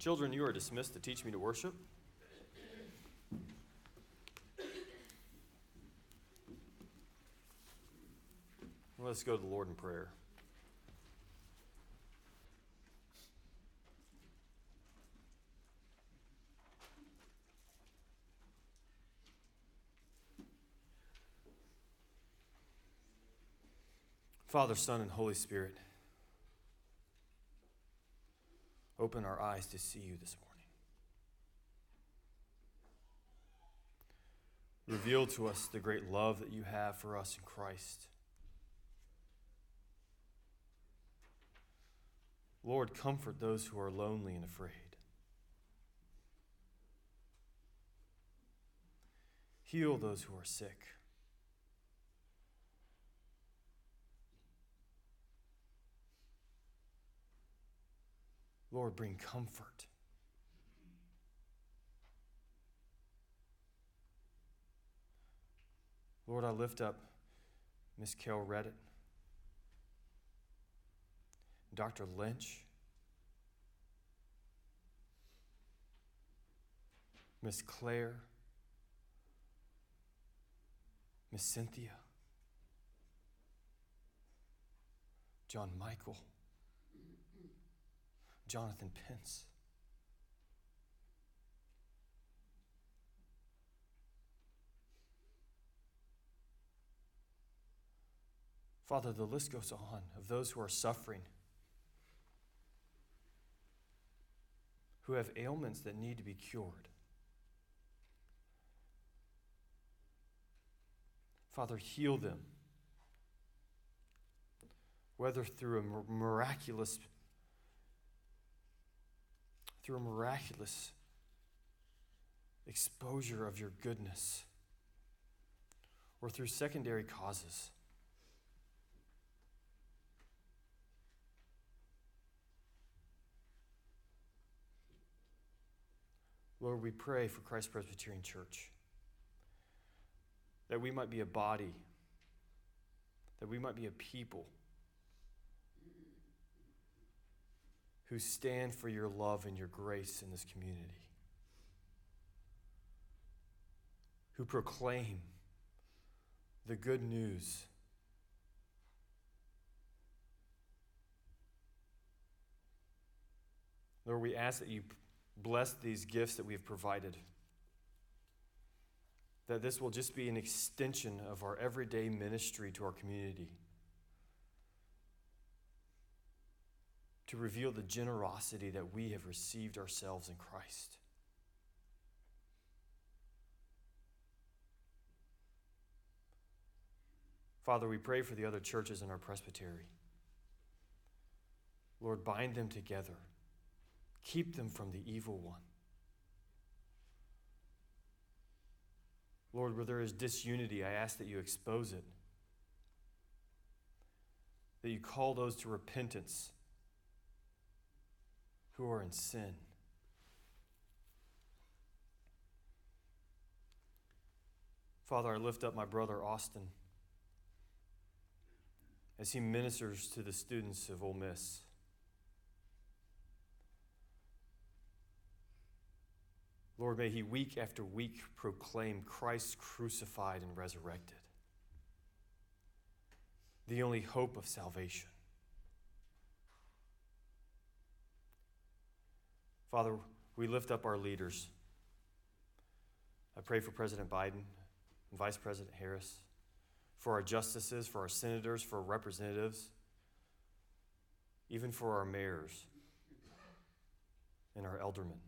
Children, you are dismissed to teach me to worship. Let's go to the Lord in prayer. Father, Son, and Holy Spirit, open our eyes to see you this morning. Reveal to us the great love that you have for us in Christ. Lord, comfort those who are lonely and afraid. Heal those who are sick. Lord, bring comfort. Lord, I lift up Miss Carol Reddit, Dr. Lynch, Miss Claire, Miss Cynthia, John Michael. Jonathan Pence. Father, the list goes on of those who are suffering, who have ailments that need to be cured. Father, heal them, whether through a miraculous through a miraculous exposure of your goodness or through secondary causes. Lord, we pray for Christ Presbyterian Church that we might be a body, that we might be a people who stand for your love and your grace in this community, who proclaim the good news. Lord, we ask that you bless these gifts that we have provided. That this will just be an extension of our everyday ministry to our community. To reveal the generosity that we have received ourselves in Christ. Father, we pray for the other churches in our presbytery. Lord, bind them together, keep them from the evil one. Lord, where there is disunity, I ask that you expose it, that you call those to repentance who are in sin. Father, I lift up my brother Austin as he ministers to the students of Ole Miss. Lord, may he week after week proclaim Christ crucified and resurrected, the only hope of salvation. Father, we lift up our leaders. I pray for President Biden and Vice President Harris, for our justices, for our senators, for our representatives, even for our mayors and our aldermen.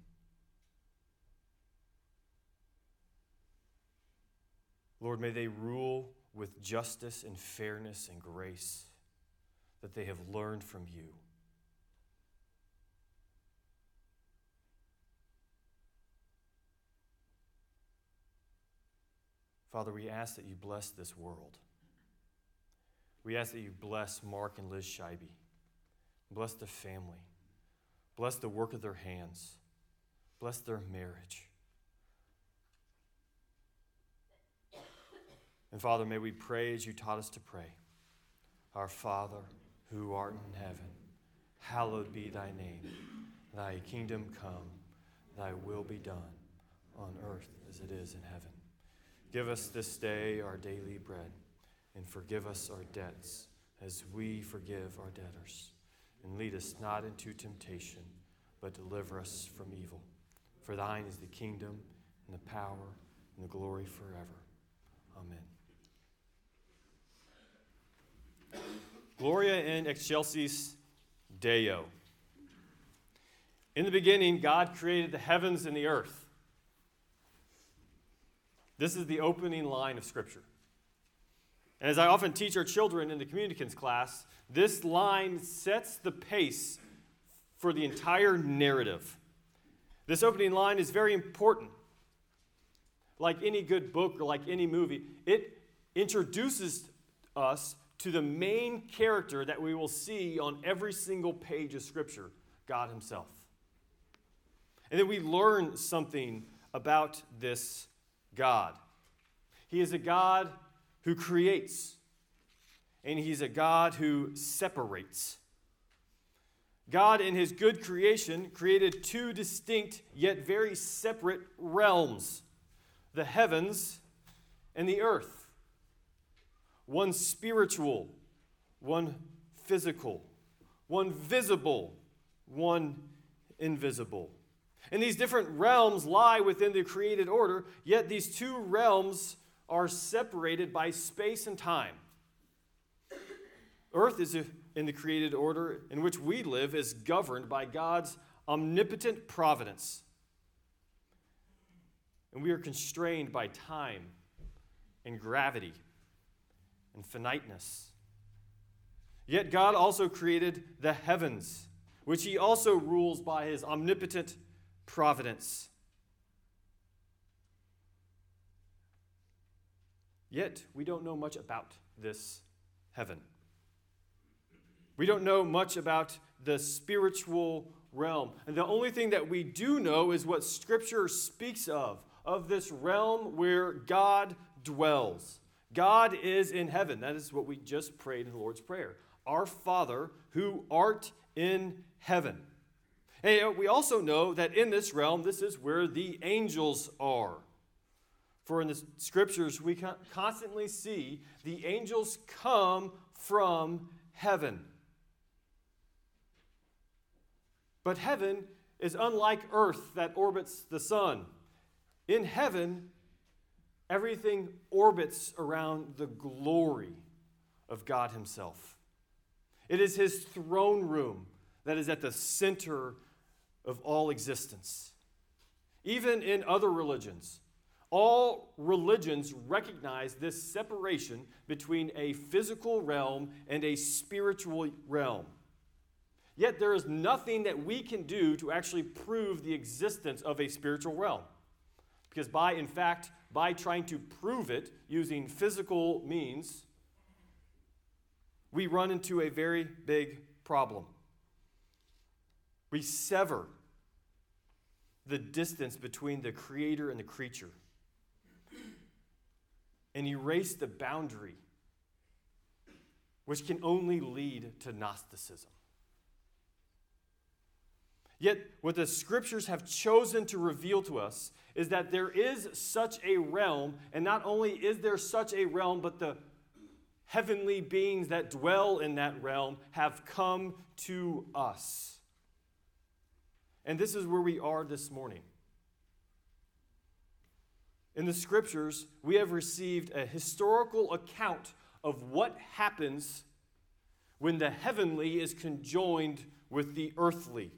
Lord, may they rule with justice and fairness and grace that they have learned from you. Father, we ask that you bless this world. We ask that you bless Mark and Liz Scheibe. Bless the family. Bless the work of their hands. Bless their marriage. And Father, may we pray as you taught us to pray. Our Father, who art in heaven, hallowed be thy name. Thy kingdom come, thy will be done, on earth as it is in heaven. Give us this day our daily bread, and forgive us our debts as we forgive our debtors. And lead us not into temptation, but deliver us from evil. For thine is the kingdom, and the power, and the glory forever. Amen. Gloria in excelsis Deo. In the beginning, God created the heavens and the earth. This is the opening line of Scripture. And as I often teach our children in the communicants class, this line sets the pace for the entire narrative. This opening line is very important. Like any good book or like any movie, it introduces us to the main character that we will see on every single page of Scripture God Himself. And then we learn something about this God. He is a God who creates, and He's a God who separates. God, in His good creation, created two distinct yet very separate realms the heavens and the earth. One spiritual, one physical, one visible, one invisible. And these different realms lie within the created order, yet these two realms are separated by space and time. Earth is in the created order in which we live is governed by God's omnipotent providence. And we are constrained by time and gravity and finiteness. Yet God also created the heavens, which He also rules by His omnipotent providence. Yet, we don't know much about this heaven. We don't know much about the spiritual realm. And the only thing that we do know is what Scripture speaks of of this realm where God dwells. God is in heaven. That is what we just prayed in the Lord's Prayer. Our Father who art in heaven. And we also know that in this realm, this is where the angels are. For in the scriptures, we constantly see the angels come from heaven. But heaven is unlike earth that orbits the sun. In heaven, everything orbits around the glory of God Himself. It is His throne room that is at the center of all existence. Even in other religions, all religions recognize this separation between a physical realm and a spiritual realm. Yet there is nothing that we can do to actually prove the existence of a spiritual realm. Because by in fact, by trying to prove it using physical means, we run into a very big problem we sever the distance between the creator and the creature and erase the boundary, which can only lead to Gnosticism. Yet, what the scriptures have chosen to reveal to us is that there is such a realm, and not only is there such a realm, but the heavenly beings that dwell in that realm have come to us. And this is where we are this morning. In the scriptures, we have received a historical account of what happens when the heavenly is conjoined with the earthly.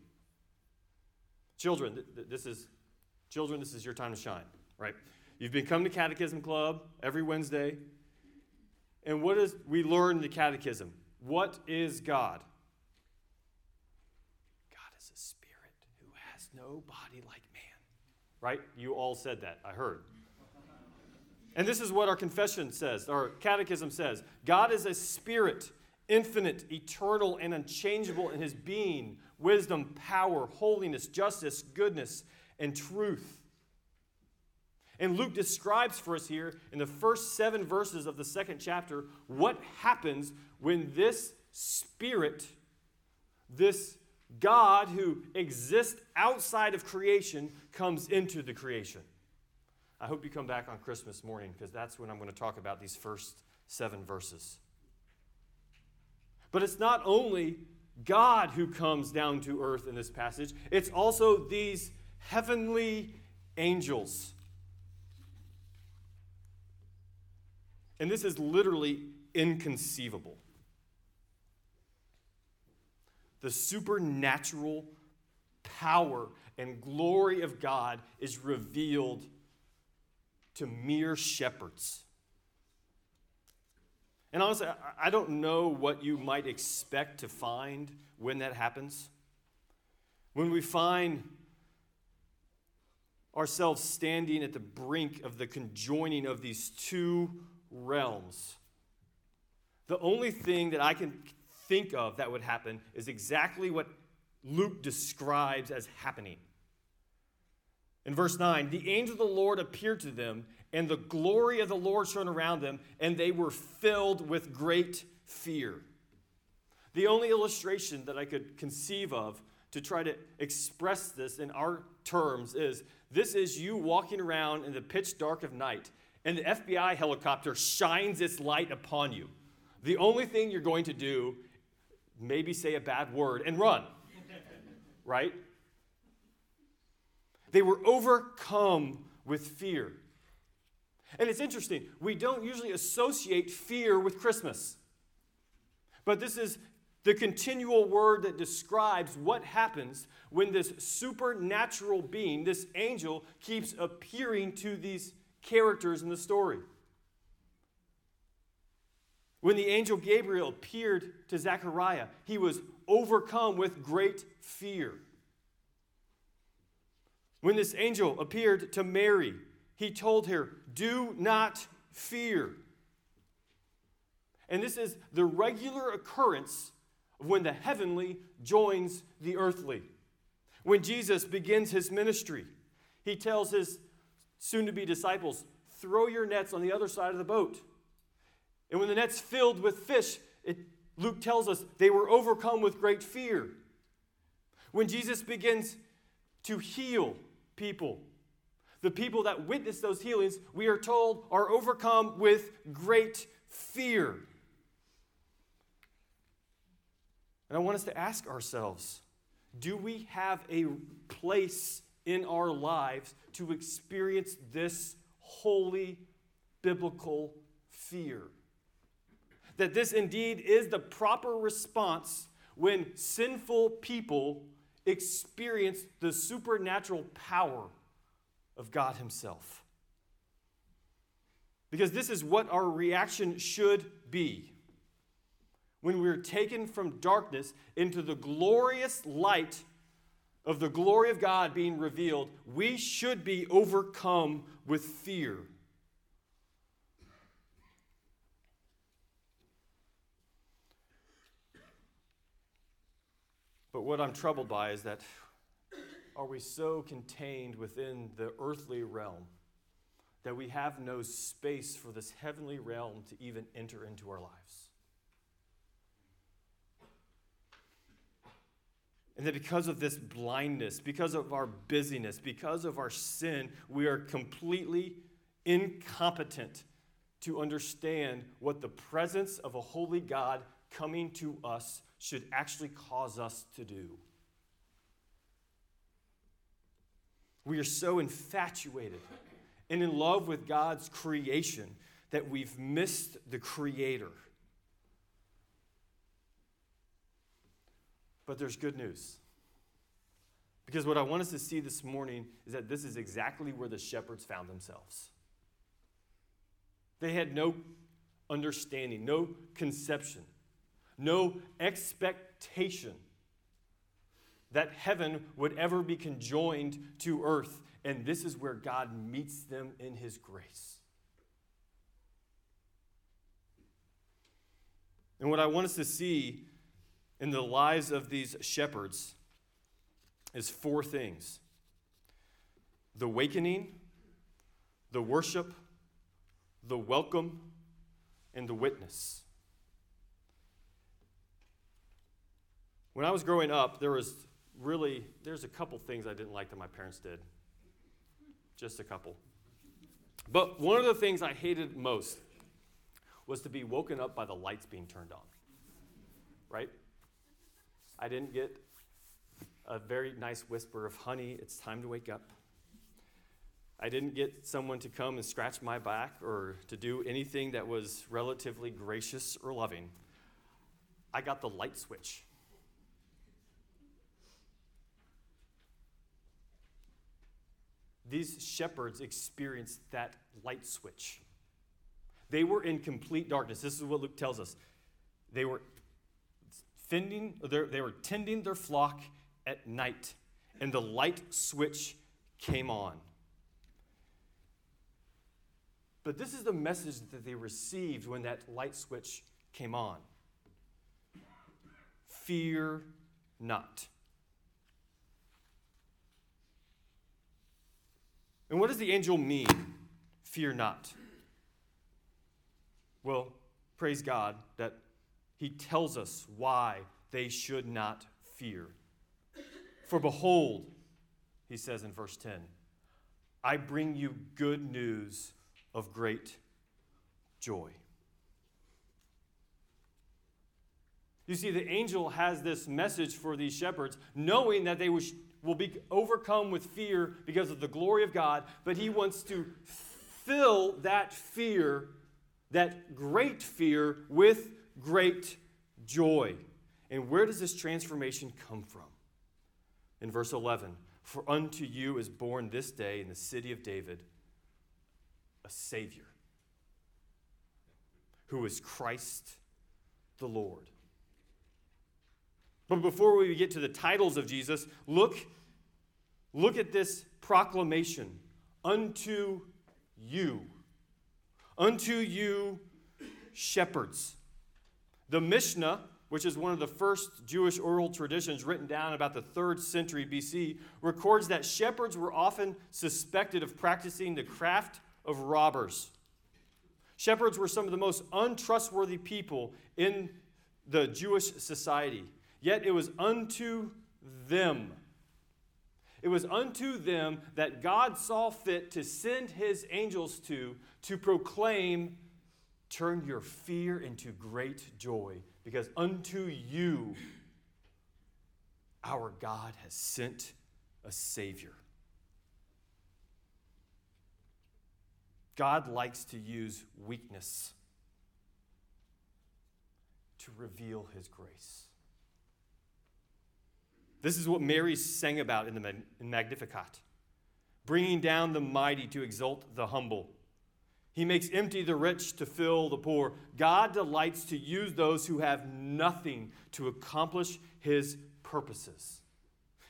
Children, this is children, this is your time to shine, right? You've been coming to Catechism Club every Wednesday. And what is we learn in the catechism? What is God? no body like man. Right? You all said that. I heard. And this is what our confession says, our catechism says God is a spirit, infinite, eternal, and unchangeable in his being, wisdom, power, holiness, justice, goodness, and truth. And Luke describes for us here in the first seven verses of the second chapter what happens when this spirit, this God, who exists outside of creation, comes into the creation. I hope you come back on Christmas morning because that's when I'm going to talk about these first seven verses. But it's not only God who comes down to earth in this passage, it's also these heavenly angels. And this is literally inconceivable. The supernatural power and glory of God is revealed to mere shepherds. And honestly, I don't know what you might expect to find when that happens. When we find ourselves standing at the brink of the conjoining of these two realms, the only thing that I can think of that would happen is exactly what Luke describes as happening. In verse 9, the angel of the Lord appeared to them, and the glory of the Lord shone around them, and they were filled with great fear. The only illustration that I could conceive of to try to express this in our terms is this is you walking around in the pitch dark of night, and the FBI helicopter shines its light upon you. The only thing you're going to do, maybe say a bad word and run, right? They were overcome with fear. And it's interesting, we don't usually associate fear with Christmas. But this is the continual word that describes what happens when this supernatural being, this angel, keeps appearing to these characters in the story. When the angel Gabriel appeared to Zechariah, he was overcome with great fear. When this angel appeared to Mary, he told her, Do not fear. And this is the regular occurrence of when the heavenly joins the earthly. When Jesus begins his ministry, he tells his soon to be disciples, Throw your nets on the other side of the boat. And when the net's filled with fish, it, Luke tells us they were overcome with great fear. When Jesus begins to heal people, the people that witness those healings, we are told, are overcome with great fear. And I want us to ask ourselves do we have a place in our lives to experience this holy biblical fear? That this indeed is the proper response when sinful people experience the supernatural power of God Himself. Because this is what our reaction should be. When we're taken from darkness into the glorious light of the glory of God being revealed, we should be overcome with fear. But what I'm troubled by is that are we so contained within the earthly realm that we have no space for this heavenly realm to even enter into our lives? And that because of this blindness, because of our busyness, because of our sin, we are completely incompetent to understand what the presence of a holy God coming to us should actually cause us to do. We are so infatuated and in love with God's creation that we've missed the Creator. But there's good news. Because what I want us to see this morning is that this is exactly where the shepherds found themselves. They had no understanding, no conception, no expectation that heaven would ever be conjoined to earth. And this is where God meets them in his grace. And what I want us to see in the lives of these shepherds is four things the awakening, the worship, the welcome, and the witness. When I was growing up, there was really there's a couple things I didn't like that my parents did. Just a couple. But one of the things I hated most was to be woken up by the lights being turned on. Right? I didn't get a very nice whisper of, honey, it's time to wake up. I didn't get someone to come and scratch my back or to do anything that was relatively gracious or loving. I got the light switch. These shepherds experienced that light switch. They were in complete darkness. This is what Luke tells us. They were fending, they were tending their flock at night, and the light switch came on. But this is the message that they received when that light switch came on Fear not. And what does the angel mean? Fear not. Well, praise God that he tells us why they should not fear. For behold, he says in verse 10, I bring you good news of great joy. You see, the angel has this message for these shepherds, knowing that they will be overcome with fear because of the glory of God, but he wants to fill that fear, that great fear, with great joy. And where does this transformation come from? In verse 11, for unto you is born this day in the city of David a Savior who is Christ the Lord. But before we get to the titles of Jesus, look, look at this proclamation unto you. Unto you, shepherds. The Mishnah, which is one of the first Jewish oral traditions written down about the third century BC, records that shepherds were often suspected of practicing the craft of robbers. Shepherds were some of the most untrustworthy people in the Jewish society. Yet it was unto them. It was unto them that God saw fit to send his angels to to proclaim, Turn your fear into great joy, because unto you our God has sent a Savior. God likes to use weakness to reveal his grace. This is what Mary sang about in the Magnificat bringing down the mighty to exalt the humble. He makes empty the rich to fill the poor. God delights to use those who have nothing to accomplish his purposes.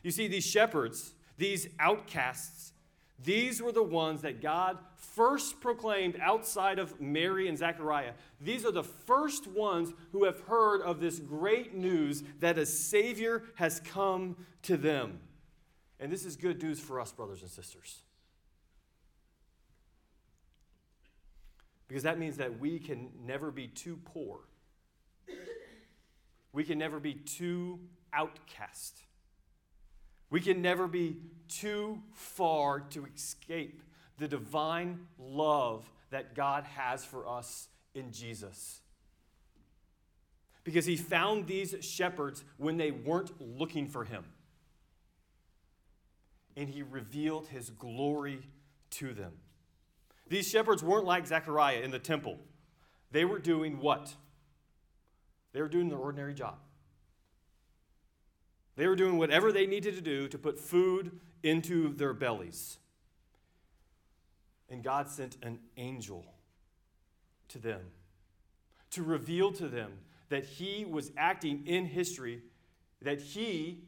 You see, these shepherds, these outcasts, these were the ones that God first proclaimed outside of Mary and Zechariah. These are the first ones who have heard of this great news that a Savior has come to them. And this is good news for us, brothers and sisters. Because that means that we can never be too poor. We can never be too outcast. We can never be too far to escape the divine love that God has for us in Jesus. Because he found these shepherds when they weren't looking for him. And he revealed his glory to them. These shepherds weren't like Zechariah in the temple. They were doing what? They were doing their ordinary job. They were doing whatever they needed to do to put food into their bellies. And God sent an angel to them to reveal to them that He was acting in history, that He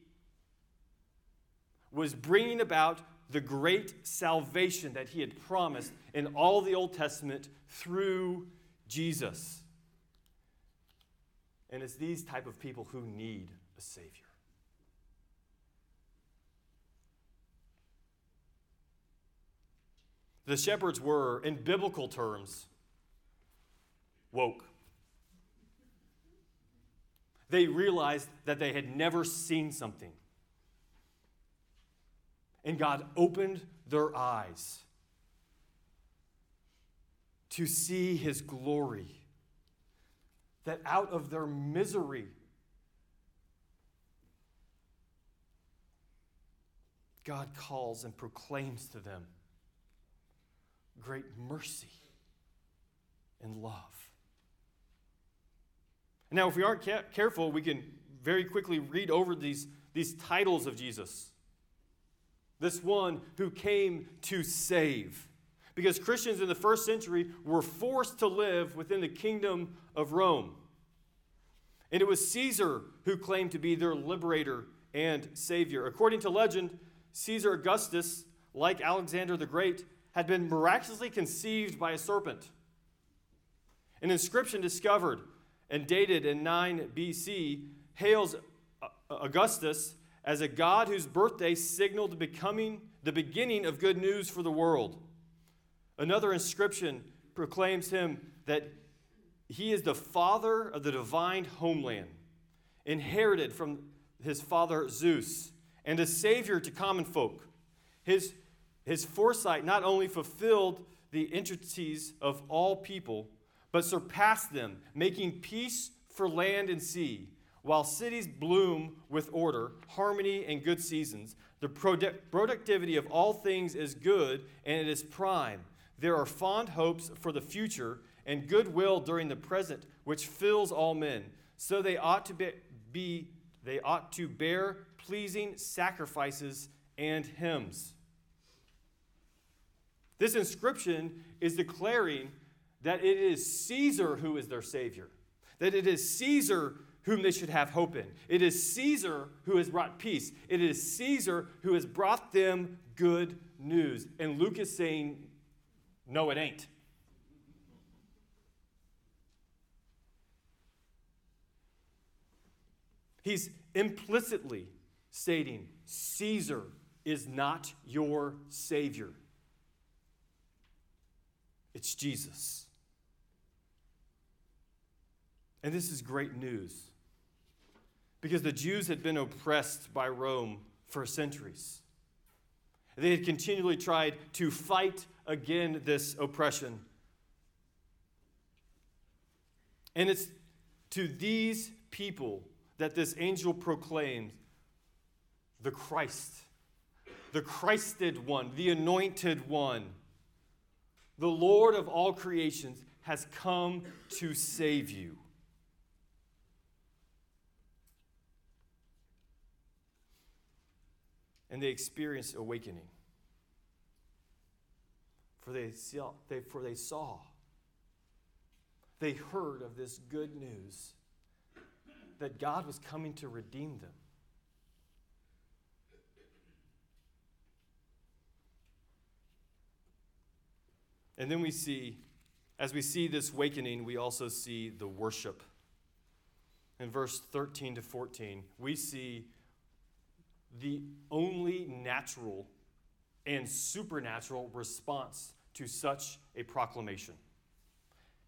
was bringing about the great salvation that He had promised in all the Old Testament through Jesus. And it's these type of people who need a Savior. The shepherds were, in biblical terms, woke. They realized that they had never seen something. And God opened their eyes to see his glory. That out of their misery, God calls and proclaims to them great mercy and love. Now, if we aren't careful, we can very quickly read over these, these titles of Jesus. This one who came to save. Because Christians in the first century were forced to live within the kingdom of Rome. And it was Caesar who claimed to be their liberator and savior. According to legend, Caesar Augustus, like Alexander the Great, had been miraculously conceived by a serpent. An inscription discovered and dated in 9 BC hails uh, uh, Augustus as a god whose birthday signaled the becoming the beginning of good news for the world. Another inscription proclaims him that he is the father of the divine homeland, inherited from his father Zeus, and a savior to common folk. His his foresight not only fulfilled the intricacies of all people, but surpassed them, making peace for land and sea. While cities bloom with order, harmony, and good seasons, the productivity of all things is good and it is prime. There are fond hopes for the future and goodwill during the present, which fills all men. So they ought to be, be they ought to bear pleasing sacrifices and hymns. This inscription is declaring that it is Caesar who is their Savior, that it is Caesar whom they should have hope in. It is Caesar who has brought peace. It is Caesar who has brought them good news. And Luke is saying, no, it ain't. He's implicitly stating Caesar is not your Savior. It's Jesus. And this is great news because the Jews had been oppressed by Rome for centuries. They had continually tried to fight again this oppression. And it's to these people that this angel proclaims the Christ, the Christed one, the anointed one the Lord of all creations, has come to save you. And they experienced awakening. For they, saw, they, for they saw, they heard of this good news that God was coming to redeem them. And then we see, as we see this awakening, we also see the worship. In verse 13 to 14, we see the only natural and supernatural response to such a proclamation.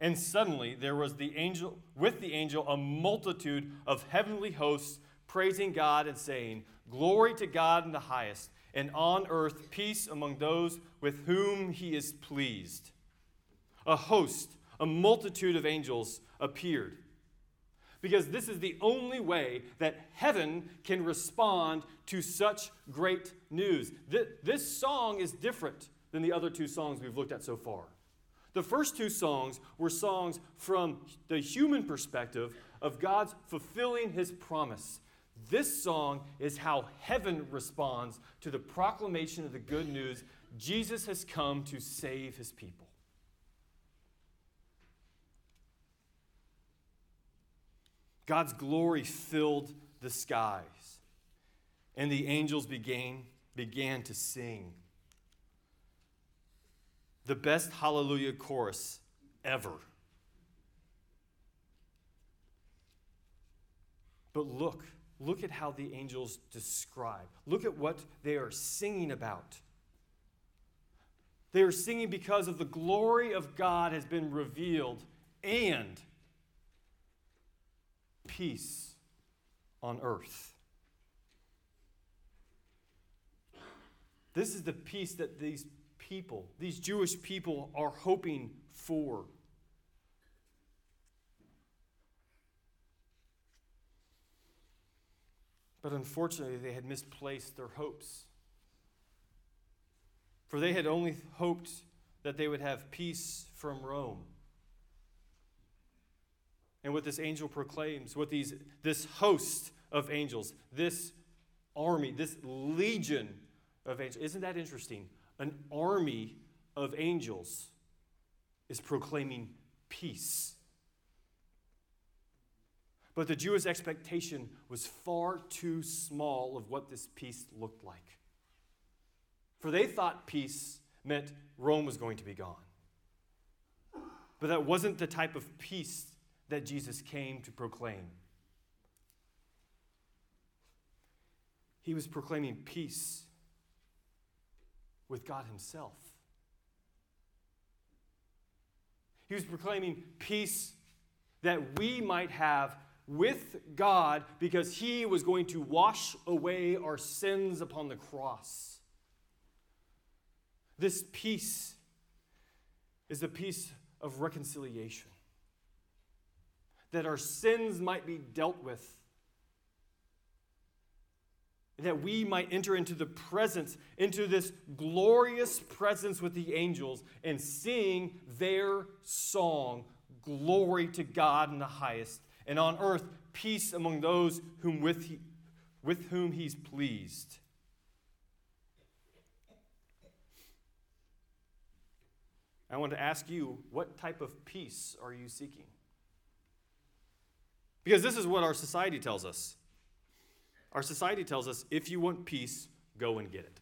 And suddenly there was the angel with the angel a multitude of heavenly hosts praising God and saying, "Glory to God in the highest, and on earth peace among those with whom he is pleased. A host, a multitude of angels appeared. Because this is the only way that heaven can respond to such great news. This song is different than the other two songs we've looked at so far. The first two songs were songs from the human perspective of God's fulfilling his promise this song is how heaven responds to the proclamation of the good news Jesus has come to save his people. God's glory filled the skies, and the angels began, began to sing. The best hallelujah chorus ever. But look, Look at how the angels describe. Look at what they are singing about. They are singing because of the glory of God has been revealed and peace on earth. This is the peace that these people, these Jewish people, are hoping for. But unfortunately, they had misplaced their hopes. For they had only hoped that they would have peace from Rome. And what this angel proclaims, what these, this host of angels, this army, this legion of angels, isn't that interesting? An army of angels is proclaiming peace. But the Jewish expectation was far too small of what this peace looked like. For they thought peace meant Rome was going to be gone. But that wasn't the type of peace that Jesus came to proclaim. He was proclaiming peace with God Himself. He was proclaiming peace that we might have with God because he was going to wash away our sins upon the cross. This peace is the peace of reconciliation, that our sins might be dealt with. That we might enter into the presence, into this glorious presence with the angels and sing their song, Glory to God in the highest, and on earth peace among those whom with, he, with whom he's pleased. I want to ask you, what type of peace are you seeking? Because this is what our society tells us. Our society tells us if you want peace, go and get it.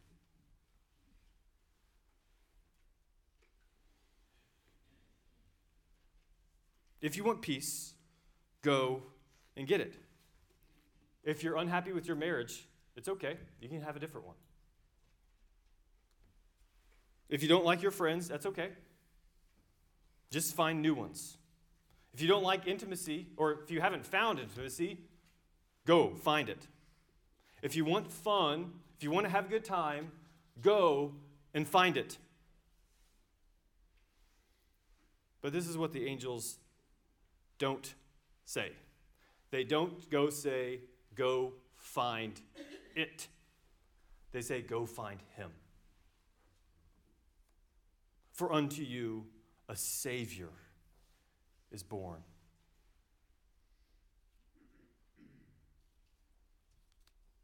If you want peace, go and get it. If you're unhappy with your marriage, it's okay. You can have a different one. If you don't like your friends, that's okay. Just find new ones. If you don't like intimacy, or if you haven't found intimacy, go find it. If you want fun, if you want to have a good time, go and find it. But this is what the angels don't say. They don't go say, go find it. They say, go find him. For unto you a Savior is born.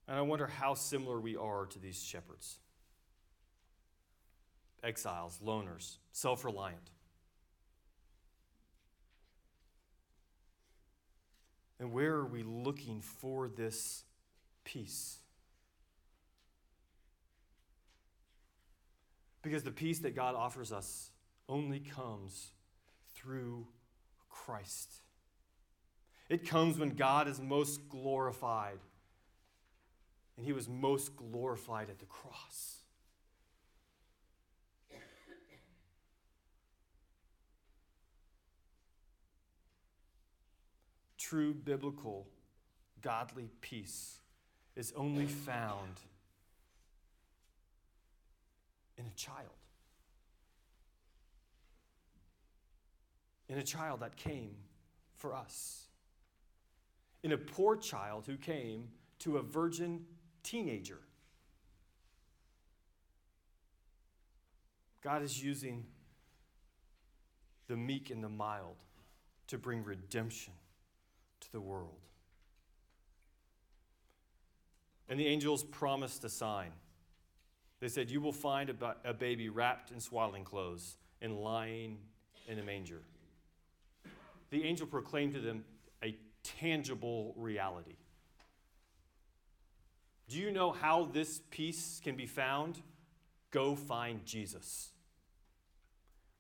And I wonder how similar we are to these shepherds exiles, loners, self reliant. And where are we looking for this peace? Because the peace that God offers us only comes through Christ. It comes when God is most glorified, and he was most glorified at the cross. True biblical godly peace is only found in a child. In a child that came for us. In a poor child who came to a virgin teenager. God is using the meek and the mild to bring redemption the world. And the angels promised a sign. They said, You will find a, a baby wrapped in swaddling clothes and lying in a manger. The angel proclaimed to them a tangible reality. Do you know how this peace can be found? Go find Jesus.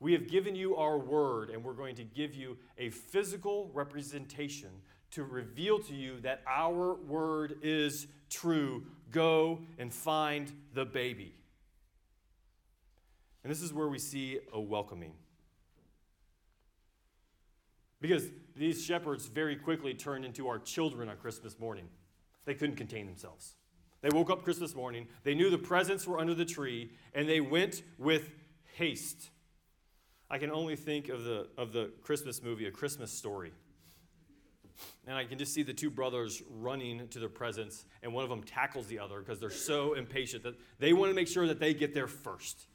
We have given you our word, and we're going to give you a physical representation to reveal to you that our word is true. Go and find the baby. And this is where we see a welcoming. Because these shepherds very quickly turned into our children on Christmas morning. They couldn't contain themselves. They woke up Christmas morning, they knew the presents were under the tree, and they went with haste. I can only think of the, of the Christmas movie, A Christmas Story. And I can just see the two brothers running to their presents, and one of them tackles the other because they're so impatient that they want to make sure that they get there first.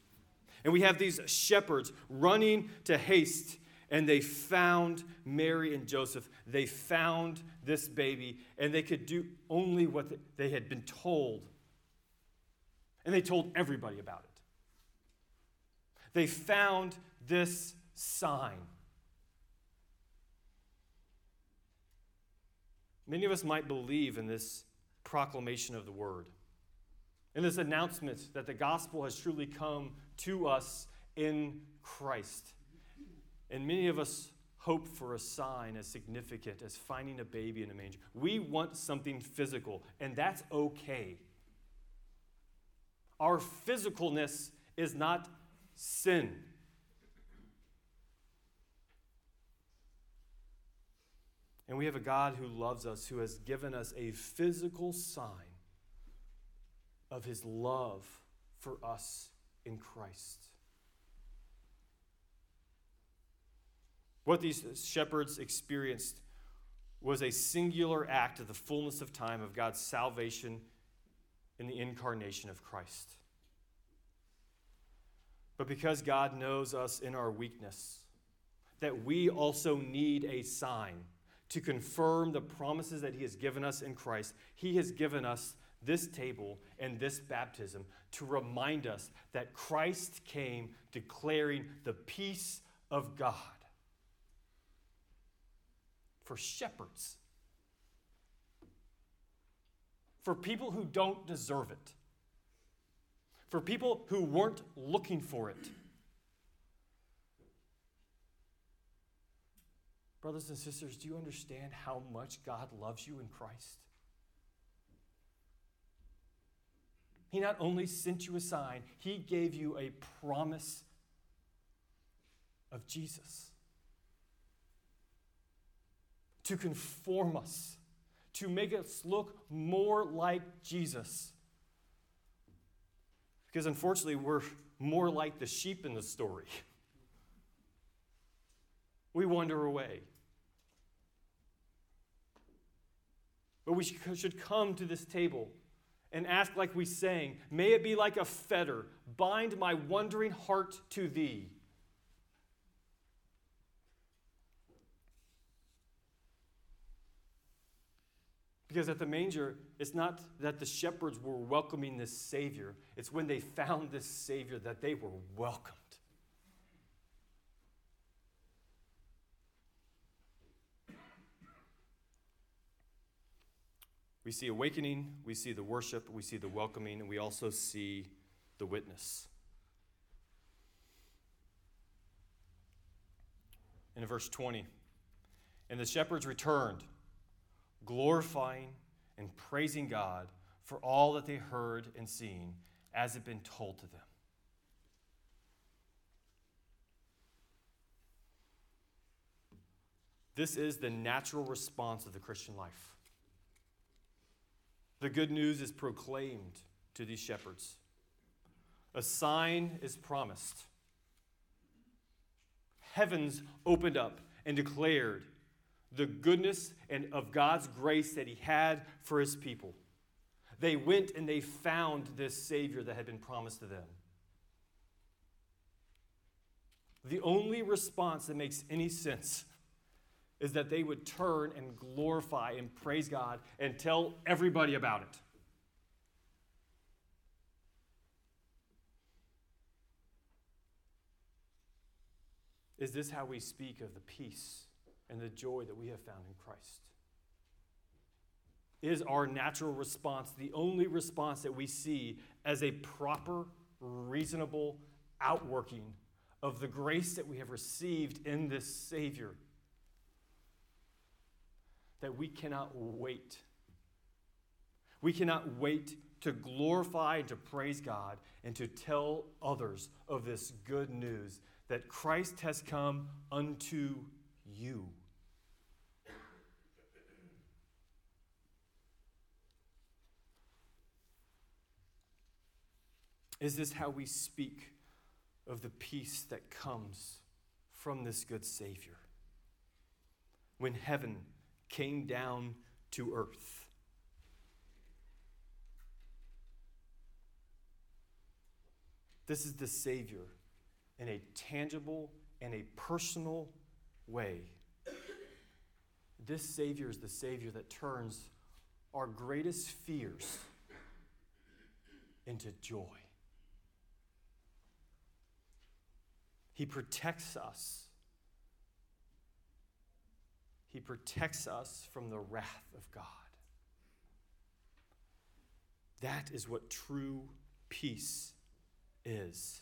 And we have these shepherds running to haste, and they found Mary and Joseph. They found this baby, and they could do only what they had been told. And they told everybody about it. They found this sign. Many of us might believe in this proclamation of the word, in this announcement that the gospel has truly come to us in Christ. And many of us hope for a sign as significant as finding a baby in a manger. We want something physical, and that's okay. Our physicalness is not sin. And we have a God who loves us, who has given us a physical sign of his love for us in Christ. What these shepherds experienced was a singular act of the fullness of time of God's salvation in the incarnation of Christ. But because God knows us in our weakness, that we also need a sign to confirm the promises that He has given us in Christ, He has given us this table and this baptism to remind us that Christ came declaring the peace of God for shepherds, for people who don't deserve it, for people who weren't looking for it. Brothers and sisters, do you understand how much God loves you in Christ? He not only sent you a sign, He gave you a promise of Jesus to conform us, to make us look more like Jesus. Because unfortunately, we're more like the sheep in the story. We wander away. But we should come to this table and ask, like we sang, May it be like a fetter, bind my wandering heart to thee. Because at the manger, it's not that the shepherds were welcoming this Savior, it's when they found this Savior that they were welcomed. We see awakening, we see the worship, we see the welcoming, and we also see the witness. In verse 20, and the shepherds returned, glorifying and praising God for all that they heard and seen as had been told to them. This is the natural response of the Christian life. The good news is proclaimed to these shepherds. A sign is promised. Heavens opened up and declared the goodness and of God's grace that He had for His people. They went and they found this Savior that had been promised to them. The only response that makes any sense is that they would turn and glorify and praise God and tell everybody about it. Is this how we speak of the peace and the joy that we have found in Christ? Is our natural response the only response that we see as a proper, reasonable outworking of the grace that we have received in this Savior? that we cannot wait. We cannot wait to glorify and to praise God and to tell others of this good news that Christ has come unto you. Is this how we speak of the peace that comes from this good Savior? When heaven came down to earth. This is the Savior in a tangible and a personal way. This Savior is the Savior that turns our greatest fears into joy. He protects us. He protects us from the wrath of God. That is what true peace is.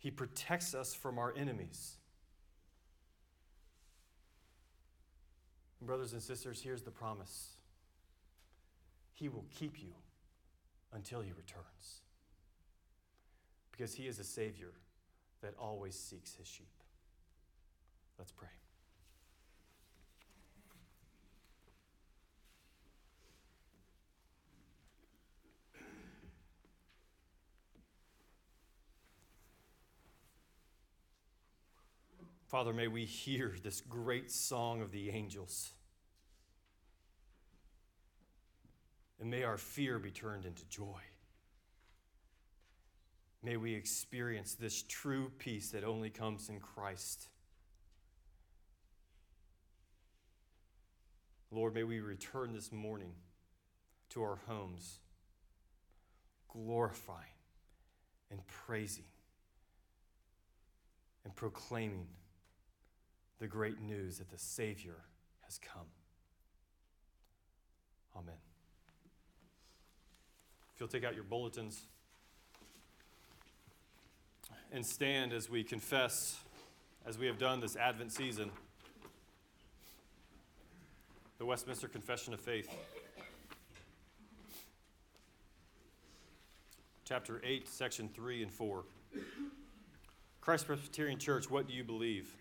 He protects us from our enemies. Brothers and sisters, here's the promise He will keep you until He returns. Because He is a Savior that always seeks His sheep. Let's pray. Father, may we hear this great song of the angels. And may our fear be turned into joy. May we experience this true peace that only comes in Christ. Lord, may we return this morning to our homes, glorifying and praising and proclaiming the great news that the Savior has come. Amen. If you'll take out your bulletins and stand as we confess, as we have done this Advent season, the Westminster Confession of Faith. Chapter 8, section 3 and 4. Christ Presbyterian Church, what do you believe?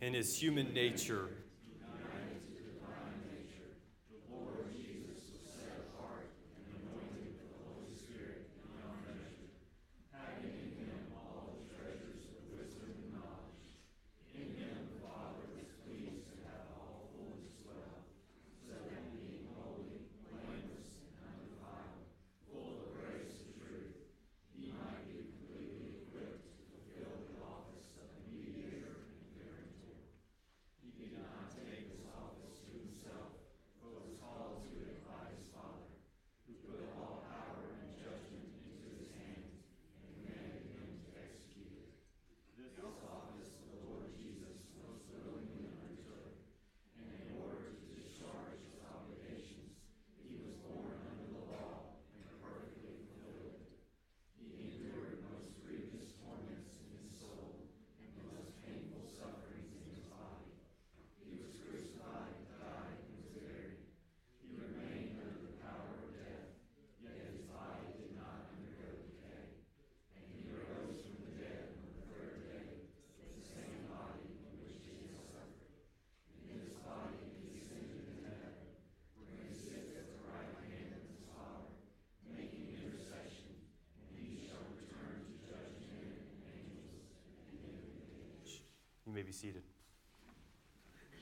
In his human nature may be seated.